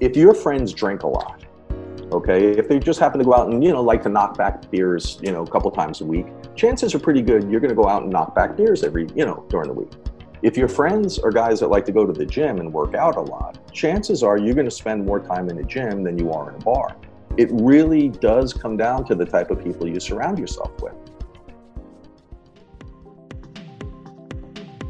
if your friends drink a lot, okay, if they just happen to go out and, you know, like to knock back beers, you know, a couple times a week, chances are pretty good you're going to go out and knock back beers every, you know, during the week. If your friends are guys that like to go to the gym and work out a lot, chances are you're going to spend more time in the gym than you are in a bar. It really does come down to the type of people you surround yourself with.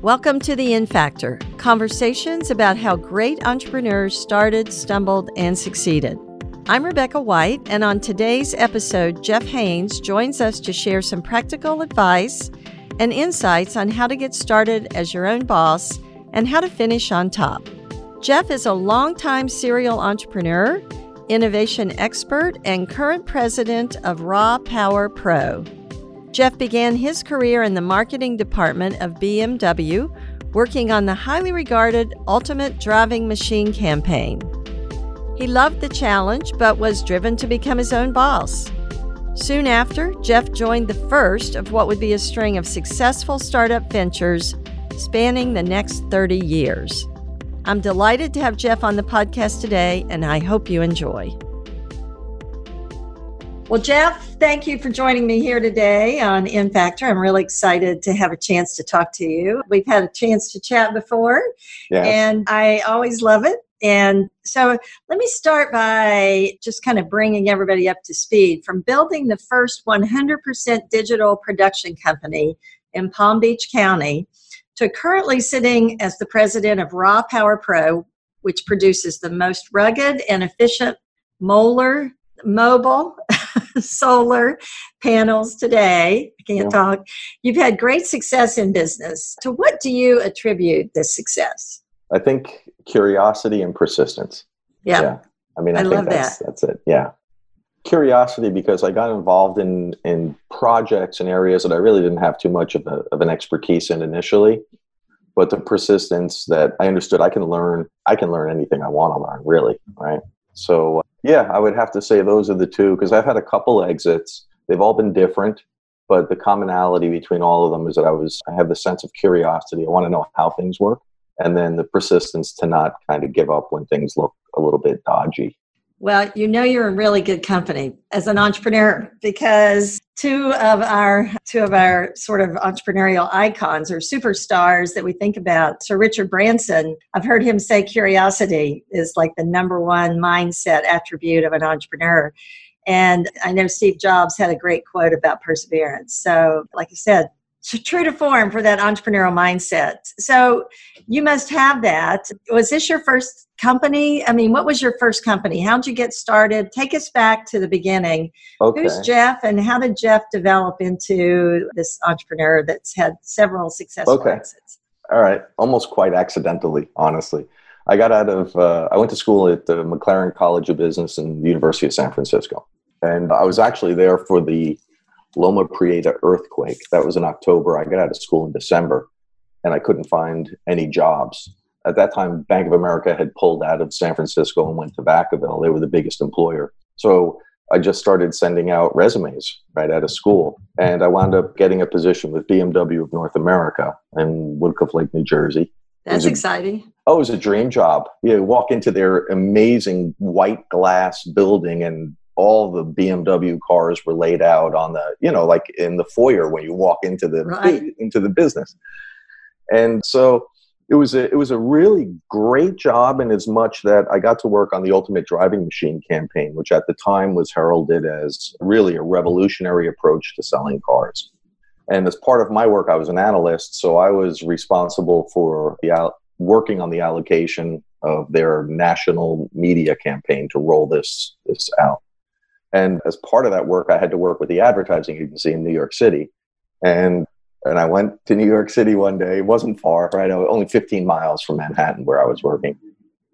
Welcome to the In Factor conversations about how great entrepreneurs started, stumbled, and succeeded. I'm Rebecca White, and on today's episode, Jeff Haynes joins us to share some practical advice and insights on how to get started as your own boss and how to finish on top. Jeff is a longtime serial entrepreneur, innovation expert, and current president of Raw Power Pro. Jeff began his career in the marketing department of BMW, working on the highly regarded Ultimate Driving Machine campaign. He loved the challenge, but was driven to become his own boss. Soon after, Jeff joined the first of what would be a string of successful startup ventures spanning the next 30 years. I'm delighted to have Jeff on the podcast today, and I hope you enjoy. Well, Jeff, thank you for joining me here today on In Factor. I'm really excited to have a chance to talk to you. We've had a chance to chat before, yes. and I always love it. And so let me start by just kind of bringing everybody up to speed from building the first 100% digital production company in Palm Beach County to currently sitting as the president of Raw Power Pro, which produces the most rugged and efficient molar mobile solar panels today. I can't yeah. talk. You've had great success in business. To what do you attribute this success? I think curiosity and persistence. Yeah. yeah. I mean, I, I think that's, that. that's it. Yeah. Curiosity because I got involved in, in projects and areas that I really didn't have too much of, a, of an expertise in initially. But the persistence that I understood I can learn, I can learn anything I want to learn, really. Right. So uh, yeah, I would have to say those are the two because I've had a couple exits. They've all been different, but the commonality between all of them is that I was I have the sense of curiosity. I want to know how things work, and then the persistence to not kind of give up when things look a little bit dodgy. Well, you know you're in really good company as an entrepreneur because two of our two of our sort of entrepreneurial icons or superstars that we think about. Sir Richard Branson, I've heard him say curiosity is like the number one mindset attribute of an entrepreneur. And I know Steve Jobs had a great quote about perseverance. So, like I said, true to form for that entrepreneurial mindset. So you must have that. Was this your first company? I mean, what was your first company? How'd you get started? Take us back to the beginning. Okay. Who's Jeff and how did Jeff develop into this entrepreneur that's had several successful okay. exits? All right. Almost quite accidentally, honestly. I got out of, uh, I went to school at the McLaren College of Business and the University of San Francisco. And I was actually there for the Loma Prieta earthquake. That was in October. I got out of school in December and I couldn't find any jobs. At that time, Bank of America had pulled out of San Francisco and went to Vacaville. They were the biggest employer. So I just started sending out resumes right out of school. And I wound up getting a position with BMW of North America in Woodcliff Lake, New Jersey. That's a, exciting. Oh, it was a dream job. You walk into their amazing white glass building and all the BMW cars were laid out on the, you know, like in the foyer when you walk into the right. into the business. And so it was a it was a really great job in as much that I got to work on the Ultimate Driving Machine campaign, which at the time was heralded as really a revolutionary approach to selling cars. And as part of my work, I was an analyst, so I was responsible for the working on the allocation of their national media campaign to roll this this out. And as part of that work, I had to work with the advertising agency in New York City. And and I went to New York City one day. It wasn't far, right? Only 15 miles from Manhattan where I was working.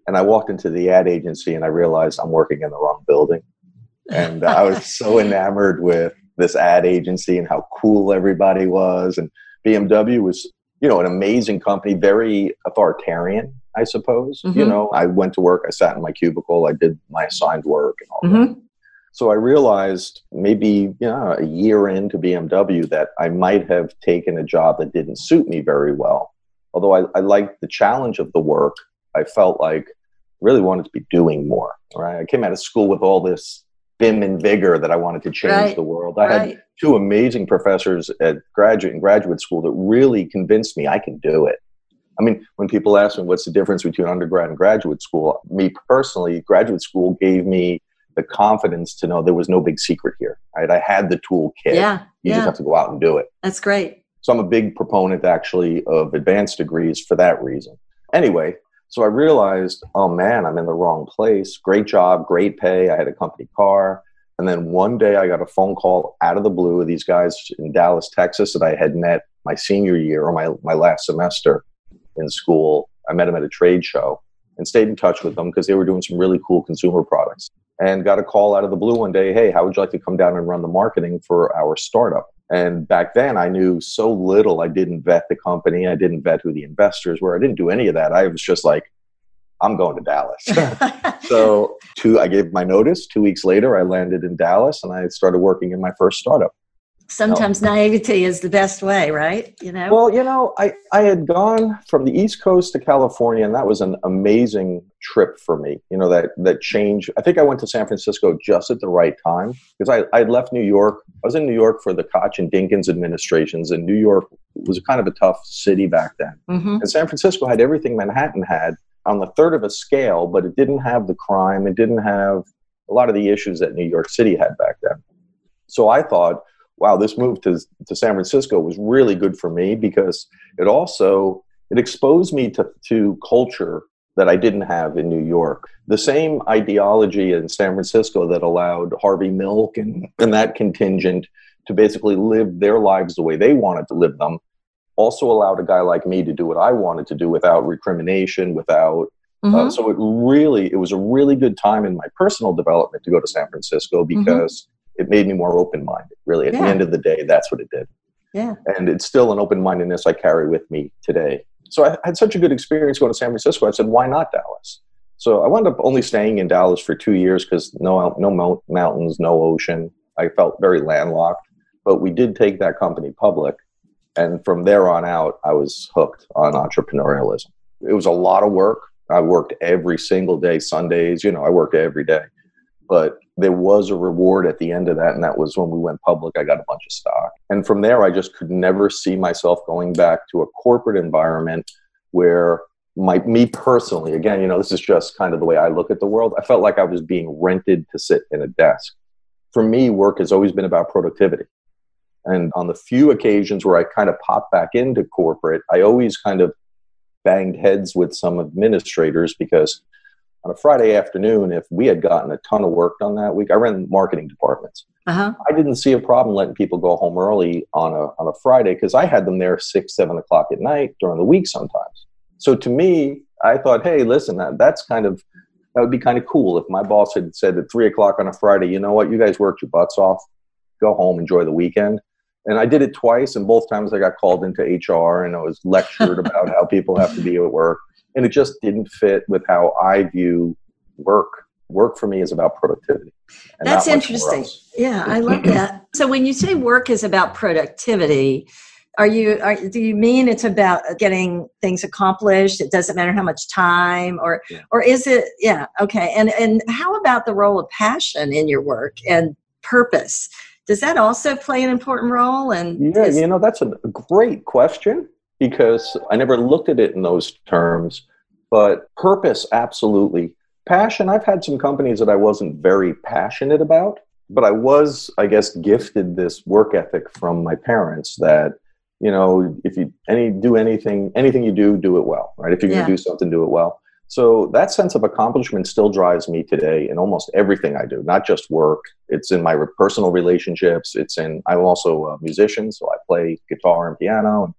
And I walked into the ad agency and I realized I'm working in the wrong building. And I was so enamored with this ad agency and how cool everybody was. And BMW was, you know, an amazing company, very authoritarian, I suppose. Mm-hmm. You know, I went to work, I sat in my cubicle, I did my assigned work and all mm-hmm. that. So I realized maybe know, a year into BMW that I might have taken a job that didn't suit me very well. Although I, I liked the challenge of the work, I felt like really wanted to be doing more. Right. I came out of school with all this vim and vigor that I wanted to change right. the world. I right. had two amazing professors at graduate and graduate school that really convinced me I can do it. I mean, when people ask me what's the difference between undergrad and graduate school, me personally, graduate school gave me the confidence to know there was no big secret here. Right? I had the toolkit. Yeah. You yeah. just have to go out and do it. That's great. So I'm a big proponent actually of advanced degrees for that reason. Anyway, so I realized, oh man, I'm in the wrong place. Great job, great pay. I had a company car. And then one day I got a phone call out of the blue of these guys in Dallas, Texas that I had met my senior year or my, my last semester in school. I met them at a trade show and stayed in touch with them because they were doing some really cool consumer products. And got a call out of the blue one day, hey, how would you like to come down and run the marketing for our startup? And back then, I knew so little. I didn't vet the company. I didn't vet who the investors were. I didn't do any of that. I was just like, I'm going to Dallas. so two, I gave my notice. Two weeks later, I landed in Dallas and I started working in my first startup sometimes no. naivety is the best way right you know well you know i i had gone from the east coast to california and that was an amazing trip for me you know that that change i think i went to san francisco just at the right time because i i left new york i was in new york for the koch and dinkins administrations and new york was kind of a tough city back then mm-hmm. and san francisco had everything manhattan had on the third of a scale but it didn't have the crime it didn't have a lot of the issues that new york city had back then so i thought wow, this move to, to San Francisco was really good for me because it also it exposed me to, to culture that I didn't have in New York. The same ideology in San Francisco that allowed Harvey Milk and, and that contingent to basically live their lives the way they wanted to live them also allowed a guy like me to do what I wanted to do without recrimination, without uh, mm-hmm. uh, so it really it was a really good time in my personal development to go to San Francisco mm-hmm. because it made me more open minded. Really, at yeah. the end of the day, that's what it did. Yeah. And it's still an open mindedness I carry with me today. So I had such a good experience going to San Francisco. I said, why not Dallas? So I wound up only staying in Dallas for two years because no no mountains, no ocean. I felt very landlocked. But we did take that company public, and from there on out, I was hooked on entrepreneurialism. It was a lot of work. I worked every single day, Sundays. You know, I worked every day but there was a reward at the end of that and that was when we went public i got a bunch of stock. And from there i just could never see myself going back to a corporate environment where my me personally again you know this is just kind of the way i look at the world i felt like i was being rented to sit in a desk. For me work has always been about productivity. And on the few occasions where i kind of popped back into corporate i always kind of banged heads with some administrators because on a Friday afternoon, if we had gotten a ton of work done that week, I ran marketing departments. Uh-huh. I didn't see a problem letting people go home early on a on a Friday because I had them there six, seven o'clock at night during the week sometimes. So to me, I thought, hey, listen, that, that's kind of that would be kind of cool if my boss had said at three o'clock on a Friday, you know what, you guys worked your butts off, go home, enjoy the weekend. And I did it twice, and both times I got called into HR and I was lectured about how people have to be at work and it just didn't fit with how I view work. Work for me is about productivity. That's interesting. Yeah, I love that. So when you say work is about productivity, are you are, do you mean it's about getting things accomplished it doesn't matter how much time or yeah. or is it yeah okay and and how about the role of passion in your work and purpose does that also play an important role and yeah is, you know that's a great question because I never looked at it in those terms. But purpose, absolutely. Passion, I've had some companies that I wasn't very passionate about, but I was, I guess, gifted this work ethic from my parents that, you know, if you any do anything, anything you do, do it well, right? If you're going to do something, do it well. So that sense of accomplishment still drives me today in almost everything I do, not just work. It's in my personal relationships. It's in, I'm also a musician, so I play guitar and piano.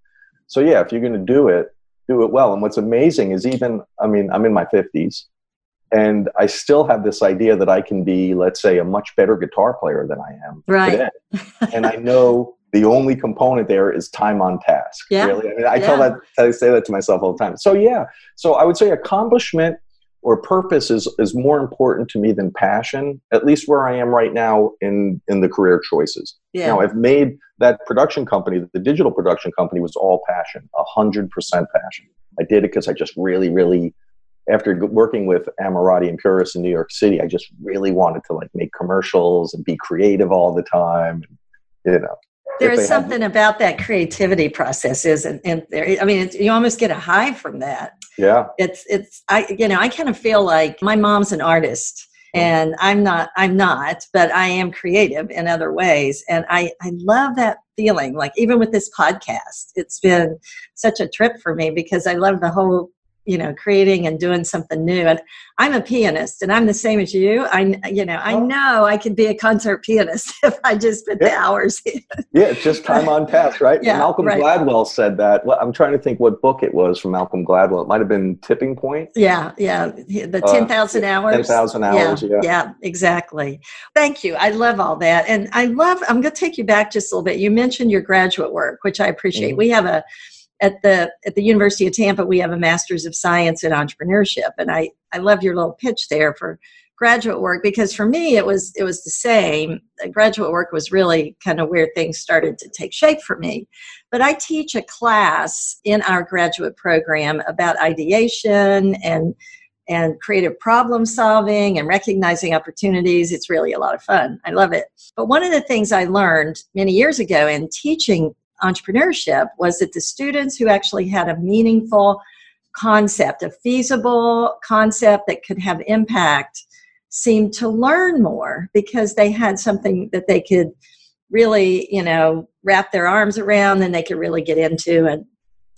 So yeah, if you're going to do it, do it well. And what's amazing is even, I mean, I'm in my 50s and I still have this idea that I can be, let's say, a much better guitar player than I am right. today. and I know the only component there is time on task. Yeah. Really. I mean, I yeah. tell that, I say that to myself all the time. So yeah. So I would say accomplishment or purpose is, is more important to me than passion, at least where I am right now in, in the career choices. Yeah. Now, I've made that production company, the digital production company, was all passion, 100% passion. I did it because I just really, really after working with Ammirati and Puris in New York City, I just really wanted to like make commercials and be creative all the time. You know, there is something had... about that creativity process, isn't and there? I mean, you almost get a high from that. Yeah, it's it's I you know I kind of feel like my mom's an artist mm. and i'm not i'm not but i am creative in other ways and i i love that feeling like even with this podcast it's been such a trip for me because i love the whole you know creating and doing something new. And i'm a pianist and i'm the same as you. I you know i know i could be a concert pianist if i just put yeah. the hours in yeah it's just time on task right? Yeah, malcolm right. gladwell said that. Well, i'm trying to think what book it was from malcolm gladwell. It might have been tipping point. Yeah yeah. The 10000 uh, hours? 10000 hours yeah, yeah, yeah exactly. Thank you. I love all that. And i love i'm going to take you back just a little bit. You mentioned your graduate work which i appreciate. Mm-hmm. we have a at the at the University of Tampa, we have a Master's of Science in Entrepreneurship, and I I love your little pitch there for graduate work because for me it was it was the same. Graduate work was really kind of where things started to take shape for me. But I teach a class in our graduate program about ideation and and creative problem solving and recognizing opportunities. It's really a lot of fun. I love it. But one of the things I learned many years ago in teaching entrepreneurship was that the students who actually had a meaningful concept, a feasible concept that could have impact, seemed to learn more because they had something that they could really, you know, wrap their arms around and they could really get into. And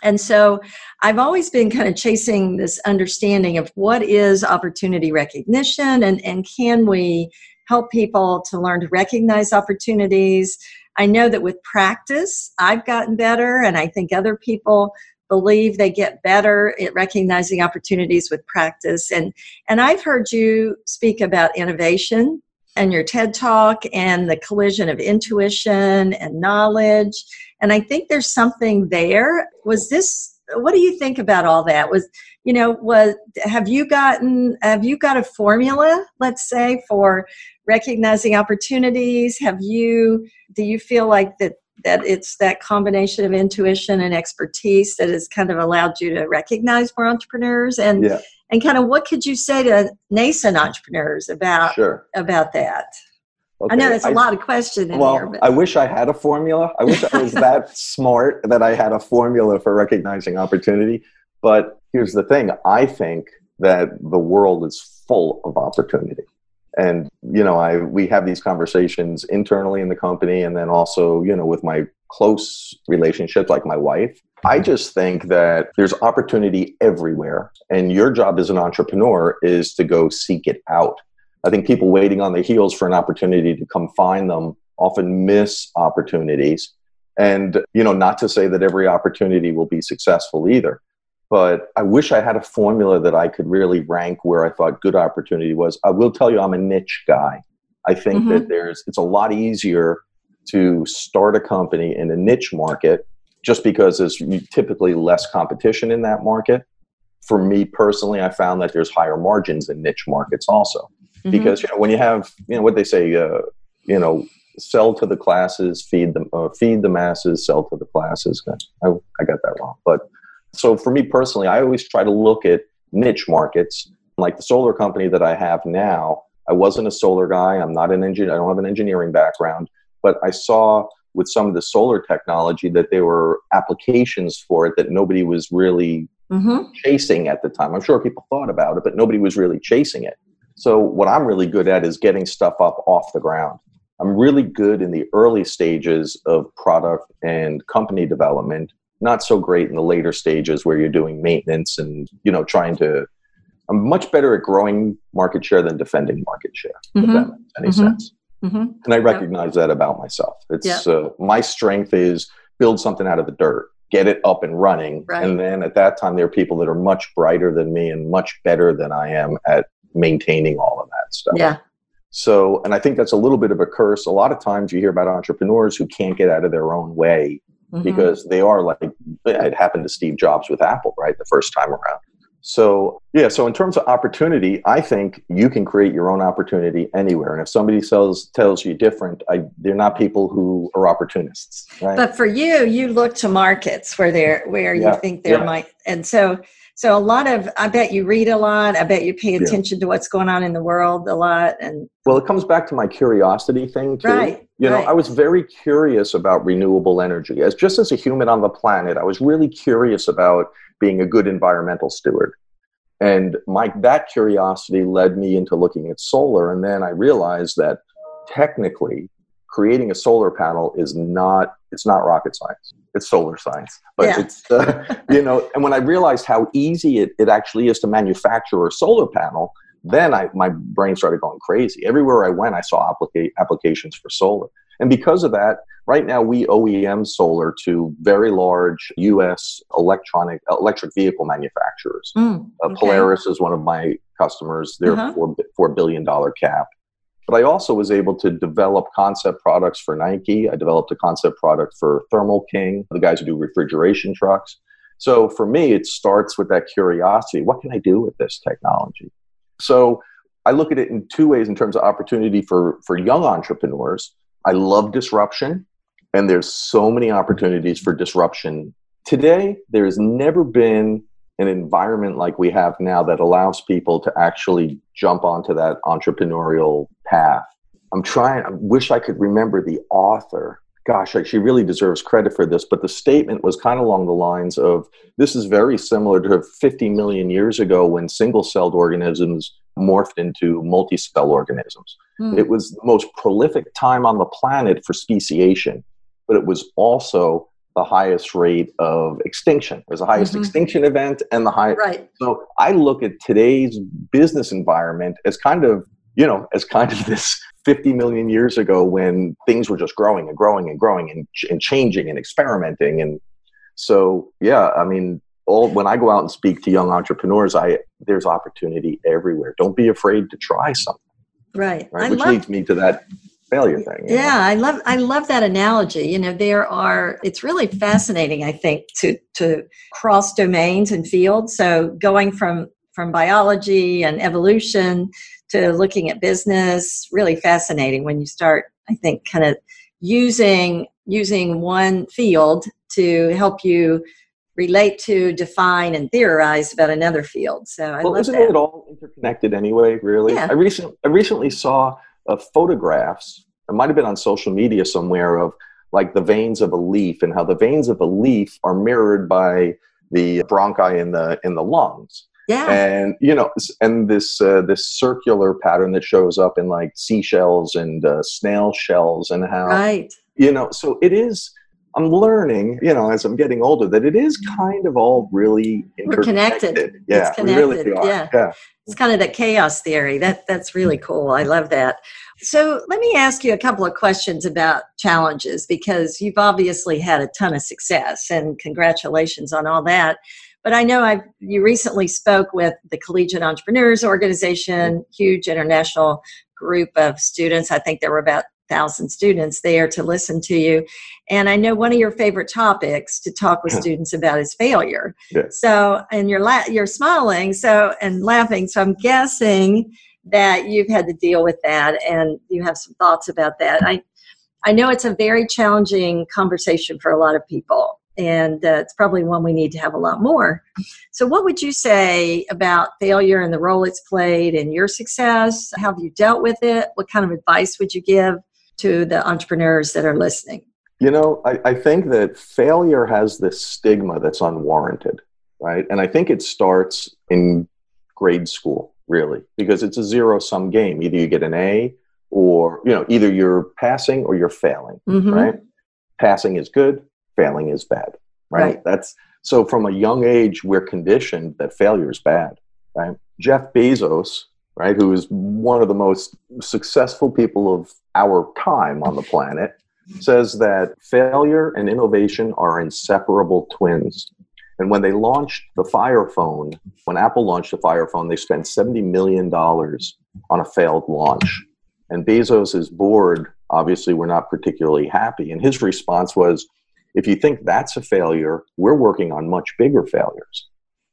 and so I've always been kind of chasing this understanding of what is opportunity recognition and, and can we help people to learn to recognize opportunities I know that with practice, I've gotten better, and I think other people believe they get better at recognizing opportunities with practice. And, and I've heard you speak about innovation and your TED talk and the collision of intuition and knowledge. And I think there's something there. Was this what do you think about all that was you know was have you gotten have you got a formula let's say for recognizing opportunities have you do you feel like that that it's that combination of intuition and expertise that has kind of allowed you to recognize more entrepreneurs and yeah. and kind of what could you say to nascent entrepreneurs about sure. about that Okay. I know that's a I, lot of questions well, here. But. I wish I had a formula. I wish I was that smart that I had a formula for recognizing opportunity. But here's the thing I think that the world is full of opportunity. And, you know, I we have these conversations internally in the company and then also, you know, with my close relationships like my wife. I just think that there's opportunity everywhere. And your job as an entrepreneur is to go seek it out I think people waiting on their heels for an opportunity to come find them often miss opportunities. And, you know, not to say that every opportunity will be successful either, but I wish I had a formula that I could really rank where I thought good opportunity was. I will tell you, I'm a niche guy. I think mm-hmm. that there's, it's a lot easier to start a company in a niche market just because there's typically less competition in that market. For me personally, I found that there's higher margins in niche markets also mm-hmm. because you know when you have you know what they say uh, you know sell to the classes feed them uh, feed the masses sell to the classes I, I got that wrong but so for me personally i always try to look at niche markets like the solar company that i have now i wasn't a solar guy i'm not an engineer i don't have an engineering background but i saw with some of the solar technology that there were applications for it that nobody was really mm-hmm. chasing at the time i'm sure people thought about it but nobody was really chasing it so, what I'm really good at is getting stuff up off the ground. I'm really good in the early stages of product and company development, not so great in the later stages where you're doing maintenance and, you know, trying to. I'm much better at growing market share than defending market share, mm-hmm. if that makes any mm-hmm. sense. Mm-hmm. And I recognize that about myself. It's yep. uh, my strength is build something out of the dirt, get it up and running. Right. And then at that time, there are people that are much brighter than me and much better than I am at maintaining all of that stuff. Yeah. So, and I think that's a little bit of a curse. A lot of times you hear about entrepreneurs who can't get out of their own way mm-hmm. because they are like, it happened to Steve Jobs with Apple, right? The first time around. So, yeah, so in terms of opportunity, I think you can create your own opportunity anywhere. And if somebody sells, tells you different, I, they're not people who are opportunists. Right? But for you, you look to markets where there where you think there yeah. might, and so So a lot of, I bet you read a lot. I bet you pay attention yeah. to what's going on in the world a lot. And well, it comes back to my curiosity thing too. Right. You know, right. I was very curious about renewable energy. As just as a human on the planet, I was really curious about being a good environmental steward. And my that curiosity led me into looking at solar. And then I realized that technically creating a solar panel is not it's not rocket science it's solar science but yeah. it's uh, you know and when i realized how easy it, it actually is to manufacture a solar panel then I, my brain started going crazy everywhere i went i saw applica- applications for solar and because of that right now we oem solar to very large us electronic electric vehicle manufacturers mm, okay. uh, polaris is one of my customers they're uh-huh. four, $4 billion cap but I also was able to develop concept products for Nike. I developed a concept product for Thermo King, the guys who do refrigeration trucks. So for me, it starts with that curiosity. What can I do with this technology? So I look at it in two ways in terms of opportunity for, for young entrepreneurs. I love disruption, and there's so many opportunities for disruption. Today, there has never been an environment like we have now that allows people to actually jump onto that entrepreneurial path. I'm trying, I wish I could remember the author. Gosh, she really deserves credit for this, but the statement was kind of along the lines of this is very similar to 50 million years ago when single celled organisms morphed into multi cell organisms. Mm. It was the most prolific time on the planet for speciation, but it was also the highest rate of extinction. There's the highest mm-hmm. extinction event and the highest. Right. So I look at today's business environment as kind of, you know, as kind of this 50 million years ago when things were just growing and growing and growing and, and changing and experimenting. And so, yeah, I mean, all when I go out and speak to young entrepreneurs, I there's opportunity everywhere. Don't be afraid to try something. Right. right? Which love- leads me to that failure thing. Yeah, know? I love I love that analogy. You know, there are it's really fascinating, I think, to to cross domains and fields. So going from from biology and evolution to looking at business, really fascinating when you start, I think, kind of using using one field to help you relate to, define, and theorize about another field. So I well, isn't that. it all interconnected anyway? Really, yeah. I recently I recently saw of photographs. It might have been on social media somewhere of like the veins of a leaf and how the veins of a leaf are mirrored by the bronchi in the in the lungs. Yeah. And you know, and this uh, this circular pattern that shows up in like seashells and uh, snail shells and how right. You know, so it is. I'm learning, you know, as I'm getting older, that it is kind of all really interconnected. We're connected. Yeah, connected. we really are. Yeah. yeah. It's kind of the chaos theory. That that's really cool. I love that. So let me ask you a couple of questions about challenges because you've obviously had a ton of success and congratulations on all that. But I know I you recently spoke with the Collegiate Entrepreneurs Organization, huge international group of students. I think there were about thousand students there to listen to you. And I know one of your favorite topics to talk with hmm. students about is failure. So, and you're la- you're smiling so and laughing. So I'm guessing that you've had to deal with that and you have some thoughts about that. I I know it's a very challenging conversation for a lot of people and uh, it's probably one we need to have a lot more. So, what would you say about failure and the role it's played in your success? How have you dealt with it? What kind of advice would you give to the entrepreneurs that are listening? You know, I, I think that failure has this stigma that's unwarranted, right? And I think it starts in grade school, really, because it's a zero sum game. Either you get an A or, you know, either you're passing or you're failing, mm-hmm. right? Passing is good, failing is bad, right? right? That's so from a young age, we're conditioned that failure is bad, right? Jeff Bezos, right, who is one of the most successful people of our time on the planet, says that failure and innovation are inseparable twins. And when they launched the Fire Phone, when Apple launched the Fire Phone, they spent $70 million on a failed launch. And Bezos' board obviously were not particularly happy. And his response was if you think that's a failure, we're working on much bigger failures.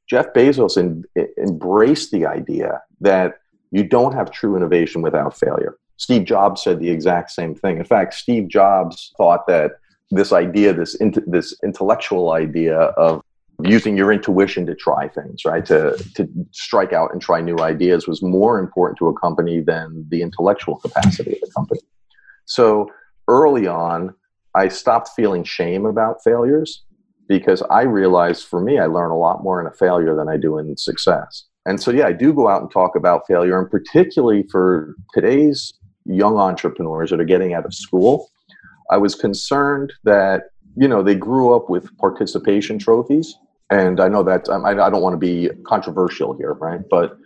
Jeff Bezos in, embraced the idea that you don't have true innovation without failure. Steve Jobs said the exact same thing. In fact, Steve Jobs thought that this idea, this, this intellectual idea of using your intuition to try things, right? To to strike out and try new ideas was more important to a company than the intellectual capacity of the company. So early on, I stopped feeling shame about failures because I realized for me, I learn a lot more in a failure than I do in success. And so, yeah, I do go out and talk about failure, and particularly for today's young entrepreneurs that are getting out of school, I was concerned that you know they grew up with participation trophies and I know that um, I, I don't want to be controversial here, right? But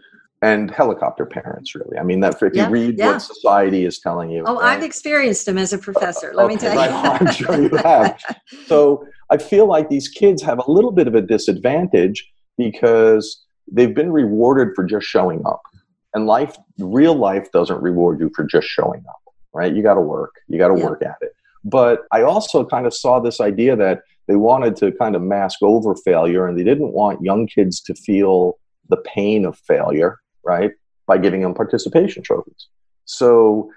and helicopter parents, really. I mean, that if yeah, you read yeah. what society is telling you. Oh, right? I've experienced them as a professor. Let okay, me tell you. Right, I'm sure you have. so I feel like these kids have a little bit of a disadvantage because they've been rewarded for just showing up, and life, real life, doesn't reward you for just showing up. Right? You got to work. You got to yeah. work at it. But I also kind of saw this idea that they wanted to kind of mask over failure and they didn't want young kids to feel the pain of failure, right? By giving them participation trophies. So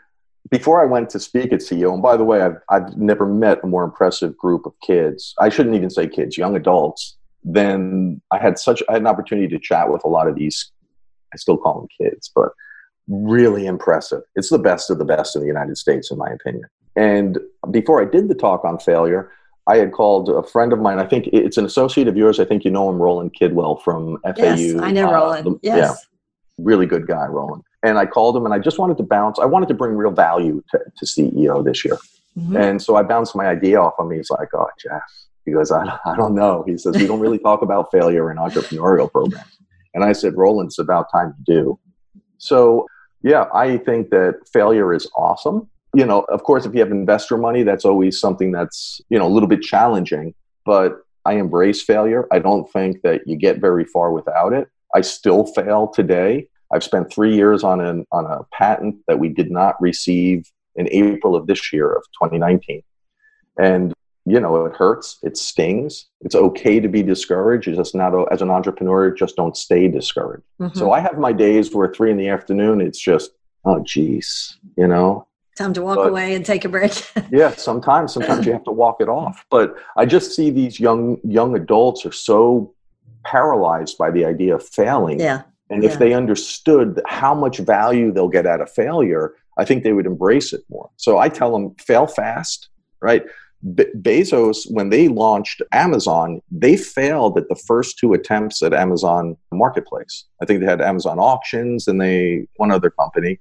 before I went to speak at CEO, and by the way, I've, I've never met a more impressive group of kids. I shouldn't even say kids, young adults. Then I had such I had an opportunity to chat with a lot of these. I still call them kids, but really impressive. It's the best of the best in the United States, in my opinion. And before I did the talk on failure, I had called a friend of mine. I think it's an associate of yours. I think you know him, Roland Kidwell from FAU. Yes, I know uh, Roland. The, yes. Really good guy, Roland. And I called him and I just wanted to bounce. I wanted to bring real value to, to CEO this year. Mm-hmm. And so I bounced my idea off of me. He's like, oh, Jeff. He goes, I, I don't know. He says, we don't really talk about failure in entrepreneurial programs. And I said, Roland, it's about time to do. So, yeah, I think that failure is awesome you know, of course, if you have investor money, that's always something that's, you know, a little bit challenging. But I embrace failure. I don't think that you get very far without it. I still fail today. I've spent three years on an on a patent that we did not receive in April of this year of 2019. And you know, it hurts, it stings. It's okay to be discouraged. It's just not as an entrepreneur, just don't stay discouraged. Mm-hmm. So I have my days where three in the afternoon, it's just, oh geez, you know, time to walk but, away and take a break yeah sometimes sometimes you have to walk it off but i just see these young young adults are so paralyzed by the idea of failing yeah and if they understood how much value they'll get out of failure i think they would embrace it more. So i tell them fail fast right? Be- bezos when they launched amazon they failed at the first two attempts at amazon marketplace. I think they had amazon auctions and they one other company.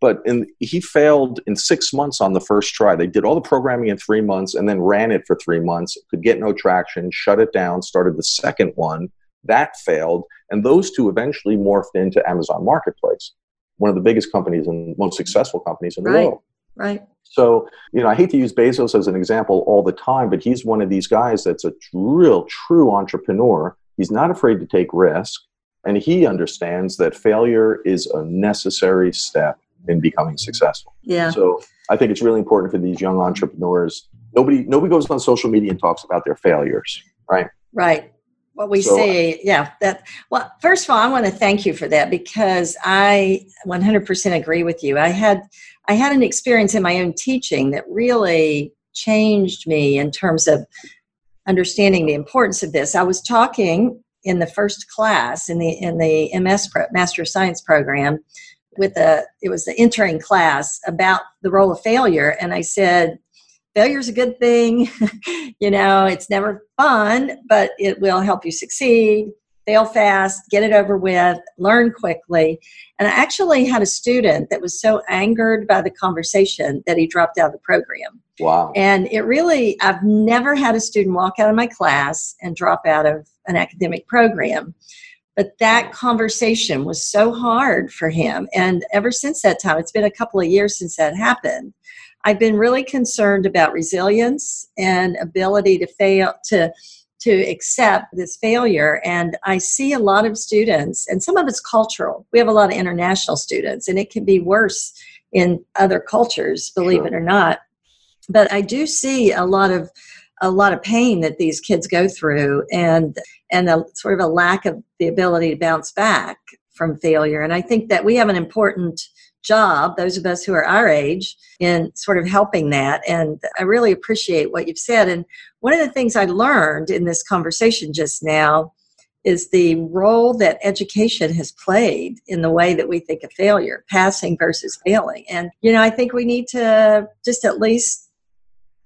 But in, he failed in six months on the first try. They did all the programming in three months and then ran it for three months, could get no traction, shut it down, started the second one. That failed. And those two eventually morphed into Amazon Marketplace, one of the biggest companies and most successful companies in the right. world. Right. So, you know, I hate to use Bezos as an example all the time, but he's one of these guys that's a real, true entrepreneur. He's not afraid to take risk, and he understands that failure is a necessary step in becoming successful. Yeah. So I think it's really important for these young entrepreneurs. Nobody nobody goes on social media and talks about their failures, right? Right. What we so, uh, see, yeah. That well, first of all, I want to thank you for that because I 100% agree with you. I had I had an experience in my own teaching that really changed me in terms of understanding the importance of this. I was talking in the first class in the in the MS pro, Master of Science program with a it was the entering class about the role of failure and i said failure's is a good thing you know it's never fun but it will help you succeed fail fast get it over with learn quickly and i actually had a student that was so angered by the conversation that he dropped out of the program wow and it really i've never had a student walk out of my class and drop out of an academic program but that conversation was so hard for him. And ever since that time, it's been a couple of years since that happened. I've been really concerned about resilience and ability to fail to to accept this failure. And i see a lot of students and some of it's cultural. We have a lot of international students and it can be worse in other cultures believe sure. it or not. But i do see a lot of a lot of pain that these kids go through and and a sort of a lack of the ability to bounce back from failure. And i think that we have an important job, those of us who are our age, in sort of helping that. And I really appreciate what you've said. And one of the things I learned in this conversation just now is the role that education has played in the way that we think of failure, passing versus failing. And, you know, I think we need to just at least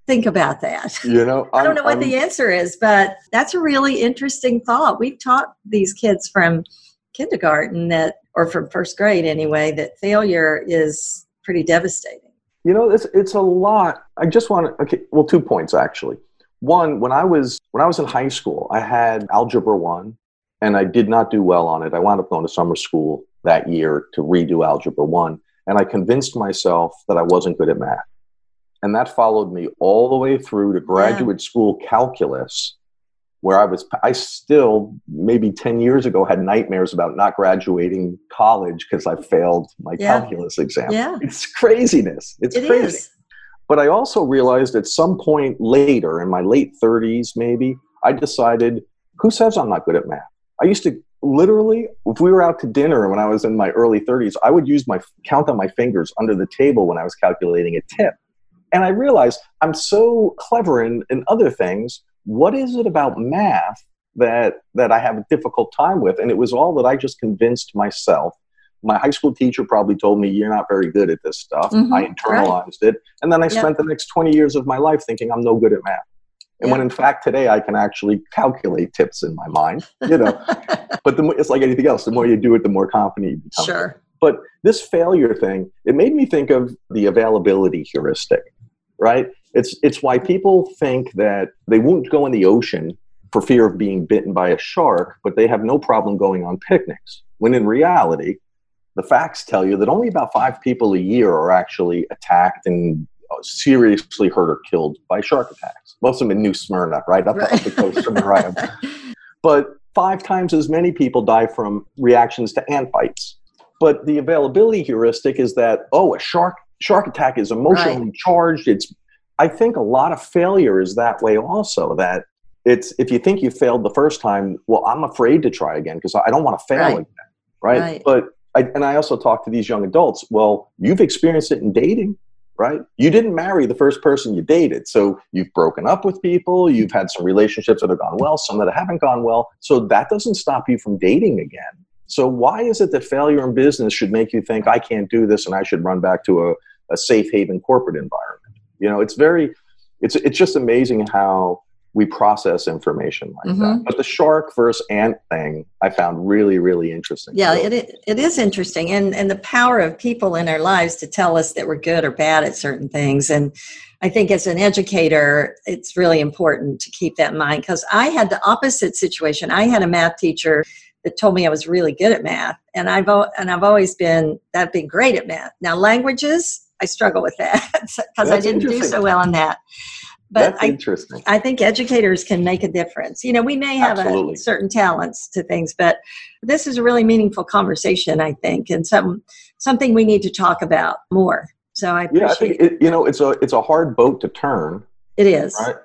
think about that. You know, I'm, I do not know what I'm, the answer is, but that's a really interesting thought. We've taught these kids from kindergarten that, or from first grade anyway, that failure is pretty devastating. You know, it's it's a lot. I just want to. Okay, well, two points actually. One, when I was when I was in high school, I had algebra one, and I did not do well on it. I wound up going to summer school that year to redo algebra one, and I convinced myself that I wasn't good at math. And that followed me all the way through to graduate yeah. school calculus, where I was, I still, maybe 10 years ago, had nightmares about not graduating college because I failed my yeah. calculus exam. Yeah. It's craziness. It's it crazy. Is. But I also realized at some point later, in my late 30s, maybe, I decided who says I'm not good at math? I used to literally, if we were out to dinner when I was in my early 30s, I would use my count on my fingers under the table when I was calculating a tip. And I realized I'm so clever in, in other things. What is it about math that that I have a difficult time with? And it was all that I just convinced myself. My high school teacher probably told me you're not very good at this stuff. Mm-hmm, I internalized right. it. And then I spent the next 20 years of my life thinking I'm no good at math. And when in fact today I can actually calculate tips in my mind, you know. but the, it's like anything else. The more you do it, the more confident you become. Sure. But this failure thing, it made me think of the availability heuristic, right? It's it's why people think that they won't go in the ocean for fear of being bitten by a shark, but they have no problem going on picnics. When in reality, the facts tell you that only about five people a year are actually attacked and uh, seriously hurt or killed by shark attacks. Most of them in New Smyrna, right up, right. up the coast from where I am. But five times as many people die from reactions to ant bites. But the availability heuristic is that oh, a shark shark attack is emotionally right. charged. It's I think a lot of failure is that way also. That it's if you think you failed the first time, well, I'm afraid to try again because I don't want to fail right. again, right? right. But I, and I also talk to these young adults. Well, you've experienced it in dating right? You didn't marry the first person you dated. So you've broken up with people, you've had some relationships that have gone well, some that haven't gone well. So that doesn't stop you from dating again. So why is it that failure in business should make you think I can't do this and I should run back to a, a safe haven corporate environment? You know, it's very it's it's just amazing how we process information like mm-hmm. that. But the shark versus ant thing, I found really, really interesting. Yeah, so, it, it is interesting. And, and the power of people in our lives to tell us that we're good or bad at certain things. And I think as an educator, it's really important to keep that in mind because I had the opposite situation. I had a math teacher that told me I was really good at math. And I've, and I've always been, I've been great at math. Now, languages, I struggle with that because I didn't do so well in that but That's I, interesting. I think educators can make a difference. You know, we may have a, certain talents to things, but this is a really meaningful conversation, I think, and some something we need to talk about more. So I yeah, I think it, you know it's a it's a hard boat to turn. It is. Right?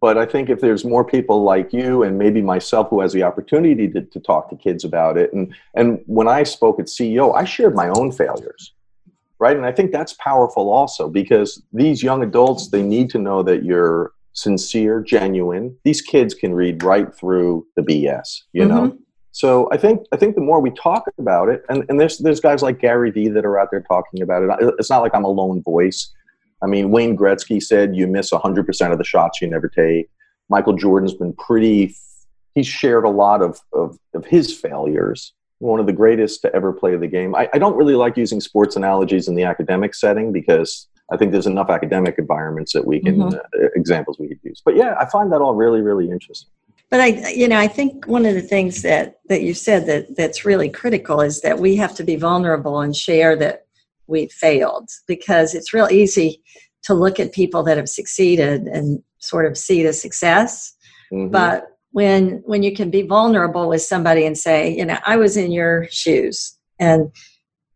But I think if there's more people like you and maybe myself who has the opportunity to, to talk to kids about it, and and when I spoke at CEO, I shared my own failures right? And I think that's powerful also because these young adults, they need to know that you're sincere, genuine. These kids can read right through the BS, you mm-hmm. know? So I think I think the more we talk about it, and, and there's there's guys like Gary Vee that are out there talking about it. It's not like I'm a lone voice. I mean, Wayne Gretzky said you miss 100% of the shots you never take. Michael Jordan's been pretty. He's shared a lot of, of, of his failures one of the greatest to ever play the game. I, I, don't really like using sports analogies in the academic setting because I think there's enough academic environments that we can mm-hmm. uh, examples we could use. But yeah, I find that all really really interesting. But I, you know, I think one of the things that that you said that that's really critical is that we have to be vulnerable and share that we failed because it's real easy to look at people that have succeeded and sort of see the success. Mm-hmm. But when when you can be vulnerable with somebody and say you know i was in your shoes and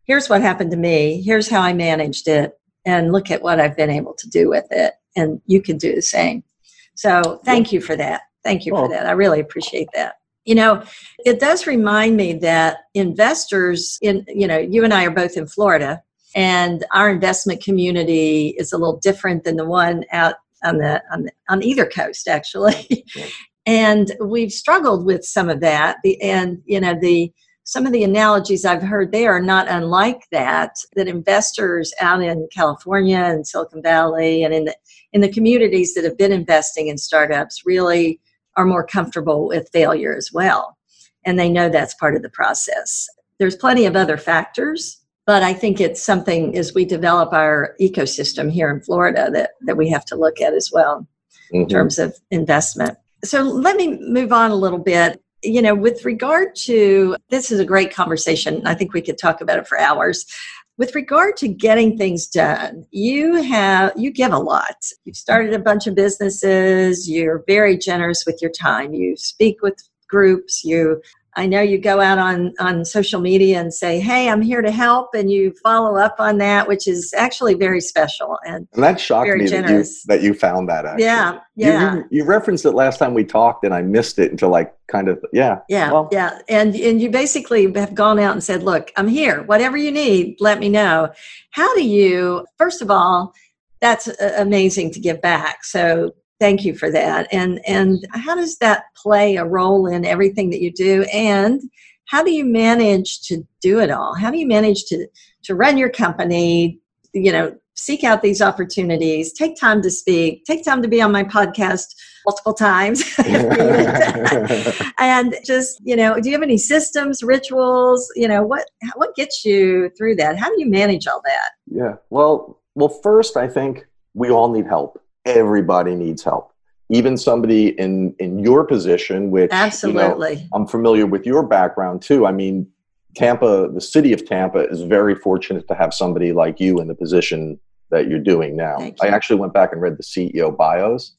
here's what happened to me here's how i managed it and look at what i've been able to do with it and you can do the same. So thank you for that. Thank you for that. I really appreciate that. You know it does remind me that investors in you know you and i are both in florida And our investment community is a little different than the one out on the on, the, on either coast, actually. And we've struggled with some of that. The and you know the some of the analogies I've heard there are not unlike that. That investors out in California and Silicon Valley and in the in the communities that have been investing in startups really are more comfortable with failure as well, and they know that's part of the process. There's plenty of other factors but I think it's something as we develop our ecosystem here in Florida that, that we have to look at as well mm-hmm. in terms of investment. So let me move on a little bit. You know, with regard to this is a great conversation. I think we could talk about it for hours. With regard to getting things done, you have you give a lot. You've started a bunch of businesses, you're very generous with your time. You speak with groups, you I know you go out on on social media and say, "Hey, I'm here to help," and you follow up on that, which is actually very special and, and that shocked me that you, that you found that. Actually. Yeah, yeah. You, you, you, referenced it last time we talked, and I missed it until like kind of yeah, yeah, well. yeah. And and you basically have gone out and said, "Look, I'm here. Whatever you need, let me know." How do you? First of all, that's amazing to give back. So thank you for that. And and how does that play a role in everything that you do? And how do you manage to do it all? How do you manage to to run your company you know seek out these opportunities take time to speak take time to be on my podcast multiple times? And just you know do you have any systems rituals? You know what what gets you through that? How do you manage all that? Yeah. Well well first i think we all need help everybody needs help. Even somebody in in your position which absolutely you know, i'm familiar with your background too. I mean tampa the city of tampa is very fortunate to have somebody like you in the position that you're doing now. You. i actually went back and read the ceo bios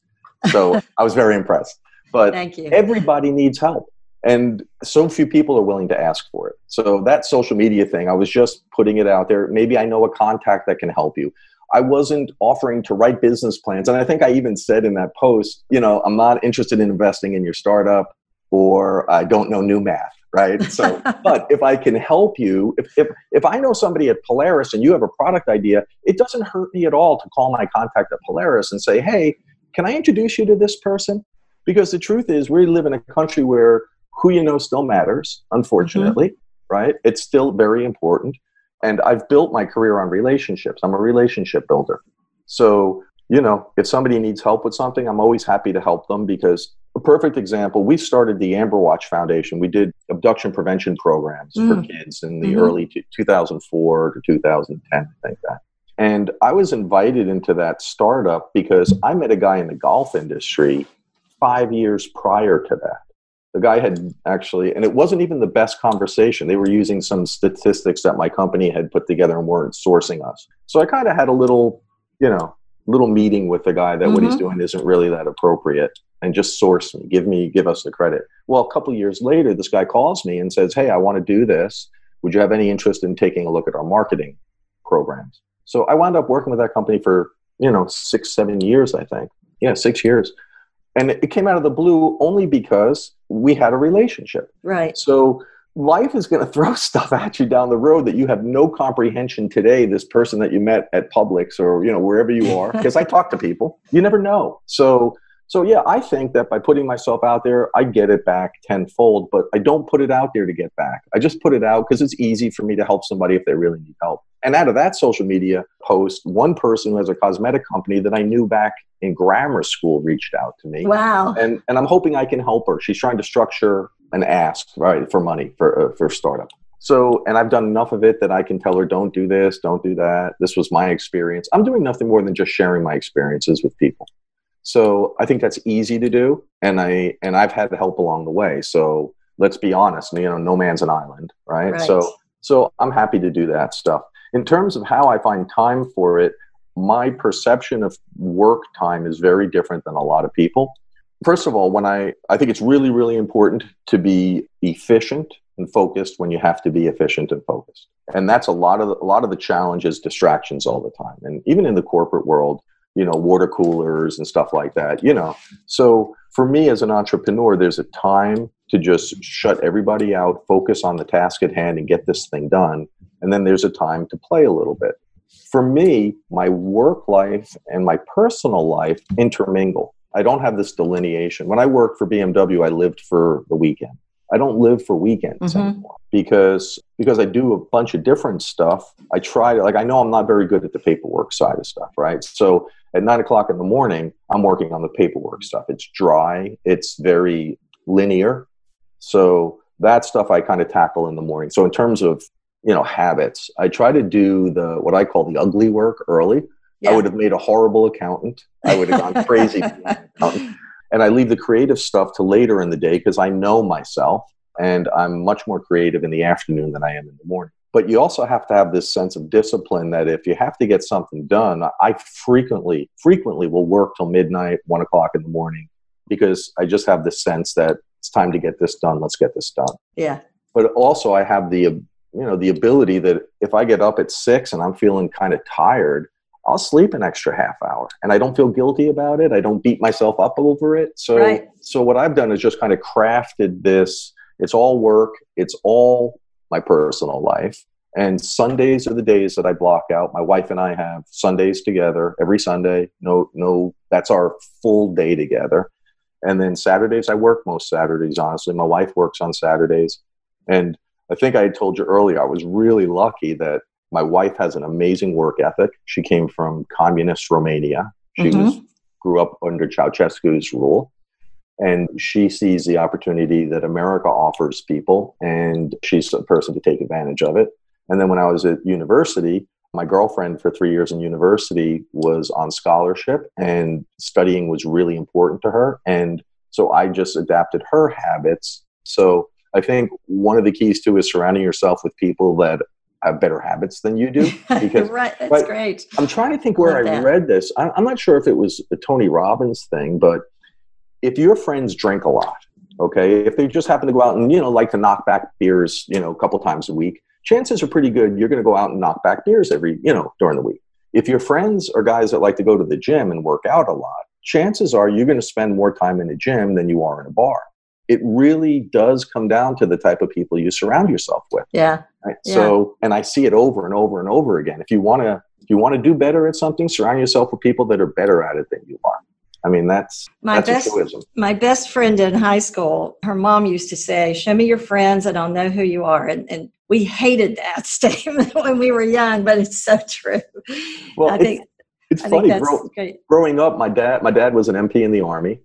so i was very impressed. But everybody needs help and so few people are willing to ask for it. So that social media thing i was just putting it out there. Maybe i know a contact that can help you I wasn't offering to write business plans. And I think I even said in that post, you know, I'm not interested in investing in your startup or I don't know new math, right? So, but if I can help you, if, if, if I know somebody at Polaris and you have a product idea, it doesn't hurt me at all to call my contact at Polaris and say, hey, can I introduce you to this person? Because the truth is, we live in a country where who you know still matters, unfortunately, mm-hmm. right? It's still very important. And I've built my career on relationships. I'm a relationship builder. So, you know, if somebody needs help with something, I'm always happy to help them because a perfect example, we started the Amber Watch Foundation. We did abduction prevention programs mm. for kids in the mm-hmm. early t- 2004 to 2010, I think that. And I was invited into that startup because I met a guy in the golf industry five years prior to that the guy had actually and it wasn't even the best conversation. They were using some statistics that my company had put together and weren't sourcing us. So i kind of had a little you know little meeting with the guy that mm-hmm. what he's mm-hmm. doing isn't really that appropriate and just source me give me give us the credit. Well a couple years later this guy calls me and says hey i want to do this. Would you have any interest in taking a look at our marketing programs? So i wound up working with that company for you know six seven years i think. Yeah six years. And it came out of the blue only because we had a relationship. Right. So life is going to throw stuff at you down the road that you have no comprehension today this person that you met at Publix or you know wherever you are because I talk to people you never know so so yeah I think that by putting myself out there I get it back tenfold but I don't put it out there to get back I just put it out because it's easy for me to help somebody if they really need help and out of that social media post, one person who has a cosmetic company that I knew back in grammar school reached out to me. Wow. And, and I'm hoping I can help her. She's trying to structure an ask, right, for money for, uh, for startup. So, and I've done enough of it that I can tell her, don't do this, don't do that. This was my experience. I'm doing nothing more than just sharing my experiences with people. So I think that's easy to do. And I, and I've had help along the way. So let's be honest, you know, no man's an island, right? right. So, so I'm happy to do that stuff. In terms of how I find time for it, my perception of work time is very different than a lot of people. First of all, when I I think it's really really important to be efficient and focused when you have to be efficient and focused. And that's a lot of the, a lot of the challenges distractions all the time. And even in the corporate world, you know, water coolers and stuff like that, you know. So for me as an entrepreneur, there's a time to just shut everybody out, focus on the task at hand and get this thing done and then there's a time to play a little bit for me, my work life and my personal life intermingle. I don't have this delineation. When I worked for BMW, I lived for the weekend. I don't live for weekends mm-hmm. anymore because because I do a bunch of different stuff. I try to like I know I'm not very good at the paperwork side of stuff, right? So at nine o'clock in the morning, I'm working on the paperwork stuff. It's dry, it's very linear. So that stuff I kind of tackle in the morning. So in terms of you know habits, I try to do the what I call the ugly work early. Yeah. I would have made a horrible accountant. I would have gone crazy. and I leave the creative stuff to later in the day because I know myself and I'm much more creative in the afternoon than I am in the morning. But you also have to have this sense of discipline that if you have to get something done, I frequently, frequently will work till midnight, one o'clock in the morning, because I just have this sense that it's time to get this done. Let's get this done. Yeah. But also, I have the you know the ability that if I get up at six and I'm feeling kind of tired, I'll sleep an extra half hour and I don't feel guilty about it. I don't beat myself up over it. So right. so what I've done is just kind of crafted this it's all work, it's all my personal life. And Sundays are the days that I block out. My wife and I have Sundays together every Sunday. No no that's our full day together. And then Saturdays I work most Saturdays honestly. My wife works on Saturdays. And I think I told you earlier I was really lucky that my wife has an amazing work ethic. She came from communist Romania. She mm-hmm. was grew up under Ceausescu's rule, and she sees the opportunity that America offers people, and she's a person to take advantage of it. And then when I was at university, my girlfriend for three years in university was on scholarship, and studying was really important to her. And so I just adapted her habits. So I think one of the keys too is surrounding yourself with people that have better habits than you do. Because right, that's great. I'm trying to think where I, I read this. I'm not sure if it was a Tony Robbins thing, but if your friends drink a lot, okay, if they just happen to go out and you know like to knock back beers, you know, a couple times a week, chances are pretty good you're going to go out and knock back beers every you know during the week. If your friends are guys that like to go to the gym and work out a lot, chances are you're going to spend more time in a gym than you are in a bar it really does come down to the type of people you surround yourself with. Yeah. Right? yeah. So, and I see it over and over and over again. If you want to, if you want to do better at something, surround yourself with people that are better at it than you are. I mean, that's my that's best. My best friend in high school, her mom used to say, "Show me your friends, and I'll know who you are." And, and we hated that statement when we were young, but it's so true. Well, I think it's, it's I funny. Grow, growing up, my dad, my dad was an MP in the army,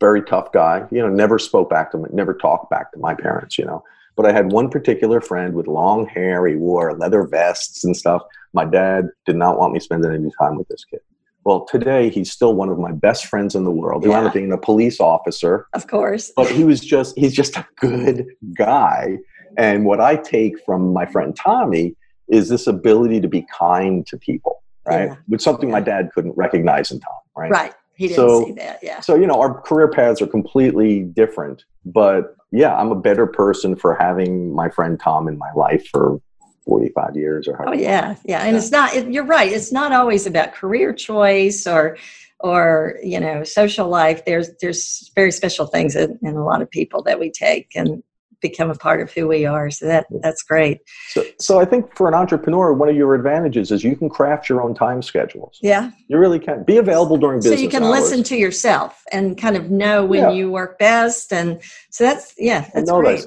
very tough guy. You know, never spoke back to me, never talked back to my parents. You know, but I had one particular friend with long hair. He wore leather vests and stuff. My dad did not want me spending any time with this kid. Well, today he's still one of my best friends in the world. He yeah. wound up being a police officer, of course. But he was just—he's just a good guy. And what I take from my friend Tommy is this ability to be kind to people, right? Yeah. Which something yeah. my dad couldn't recognize in Tom, right? Right. He didn't so, see that. Yeah. So you know, our career paths are completely different, but yeah, I'm a better person for having my friend Tom in my life for 45 years or oh yeah yeah and it's not it, you're right it's not always about career choice or or you know social life there's there's very special things in, in a lot of people that we take and become a part of who we are. So that that's great. So, so I think for an entrepreneur, one of your advantages is you can craft your own time schedules. Yeah, you really can be available during business. Hours. So you can hours. listen to yourself and kind of know when yeah. you work best, and so that's yeah, that's know great.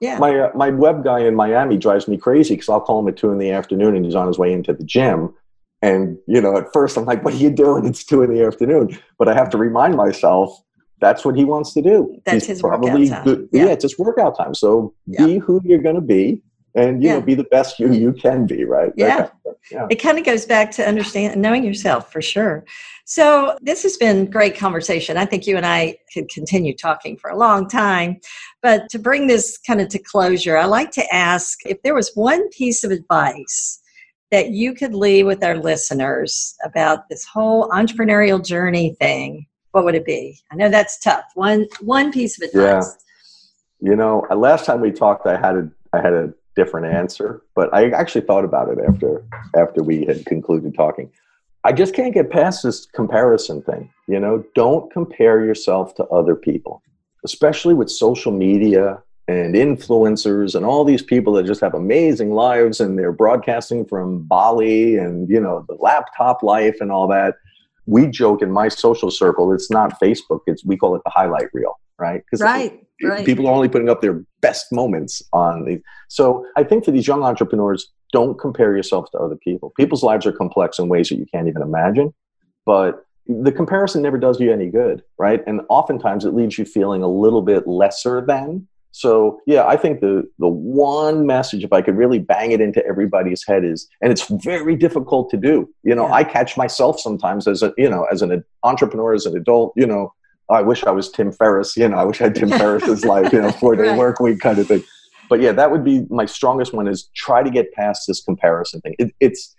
Yeah. My uh, my web guy in Miami drives me crazy because I'll call him at two in the afternoon and he's on his way into the gym. And you know, at first I'm like, "What are you doing? It's two in the afternoon." But I have to remind myself that's what he wants to do. That's He's his probably workout time. Good, yeah. yeah. it's his workout time. So yeah. be who you're going to be, and you yeah. know, be the best you you can be. Right? Yeah. Kind of, yeah. It kind of goes back to understand knowing yourself for sure. So this has been great conversation. I think you and I could continue talking for a long time, but to bring this kind of to closure, I like to ask if there was one piece of advice that you could leave with our listeners about this whole entrepreneurial journey thing what would it be? I know that's tough. One one piece of advice. Yeah. You know, uh, last time we talked, I had a I had a different answer, but I actually thought about it after after we had concluded talking. I just can't get past this comparison thing. You know, don't compare yourself to other people, especially with social media and influencers and all these people that just have amazing lives and they're broadcasting from Bali and you know the laptop life and all that. We joke in my social circle, it's not Facebook, it's we call it the highlight reel, right? Because right, right. people are only putting up their best moments on these. So I think for these young entrepreneurs, don't compare yourself to other people. People's lives are complex in ways that you can't even imagine, but the comparison never does you any good, right? And oftentimes it leaves you feeling a little bit lesser than. So yeah, I think the the one message, if I could really bang it into everybody's head, is, and it's very difficult to do. You know, yeah. I catch myself sometimes as a you know as an entrepreneur, as an adult. You know, oh, I wish I was Tim Ferriss. You know, I wish I had Tim Ferriss's life. You know, four day right. work week kind of thing. But yeah, that would be my strongest one. Is try to get past this comparison thing. It, it's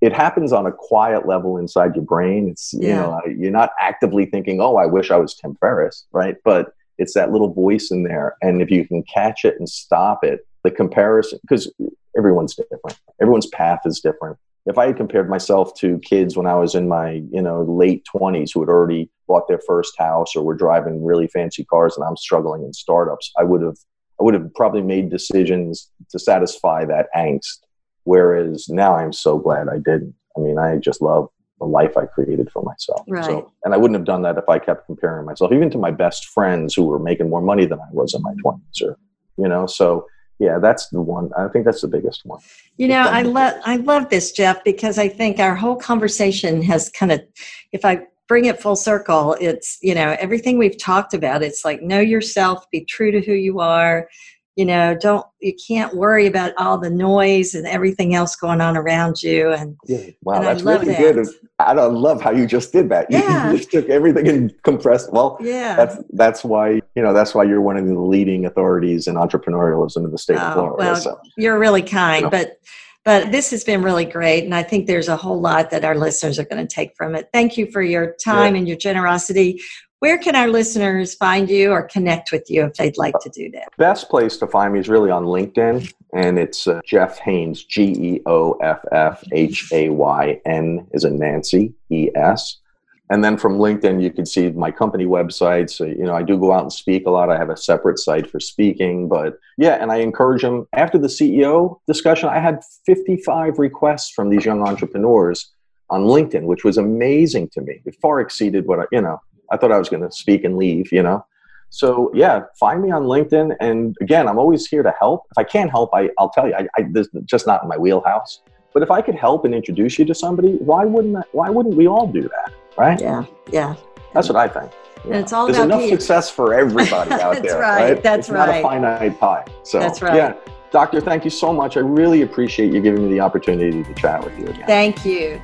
it happens on a quiet level inside your brain. It's you know you're not actively thinking, "Oh, I wish I was Tim Ferriss," right? But it's that little voice in there, and if you can catch it and stop it, the comparison because everyone's different. Everyone's path is different. If I had compared myself to kids when I was in my you know late twenties who had already bought their first house or were driving really fancy cars, and I'm struggling in startups, I would have I would have probably made decisions to satisfy that angst Whereas now I'm so glad I didn't. I mean, I just love the life I created for myself. Right. So, and I wouldn't have done that if I kept comparing myself, even to my best friends who were making more money than I was in my 20s or, you know, so yeah, that's the one. I think that's the biggest one. You know, I love I love this, Geoff, because I think our whole conversation has kind of, if I bring it full circle, it's you know everything we've talked about. It's like know yourself, be true to who you are, you know don't you can't worry about all the noise and everything else going on around you and yeah wow and that's really that. good i don't love how you just did that yeah. you just took everything and compressed well yeah that's that's why you know that's why you're one of the leading authorities in entrepreneurialism in the state oh, of florida well so. you're really kind you know. but but this has been really great and i think there's a whole lot that our listeners are going to take from it thank you for your time yeah. and your generosity where can our listeners find you or connect with you if they'd like to do that? Best place to find me is really on LinkedIn, and it's uh, Geoff Haynes, G E O F F H A Y N is a Nancy, E S. And then from LinkedIn, you can see my company website. So, you know, I do go out and speak a lot. I have a separate site for speaking, but yeah, and I encourage them. After the CEO discussion, I had 55 requests from these young entrepreneurs on LinkedIn, which was amazing to me. It far exceeded what I, you know, I thought I was going to speak and leave, you know. So yeah, find me on LinkedIn. And again, I'm always here to help. If I can't help, I, I'll tell you. I, I this is just not in my wheelhouse. But if I could help and introduce you to somebody, why wouldn't that, why wouldn't we all do that? Right? Yeah, yeah. That's what I think. And it's all There's enough you. success for everybody out there. Right. right. That's it's right. Not a finite pie. So That's right. Yeah. Doctor, thank you so much. I really appreciate you giving me the opportunity to chat with you again. Thank you.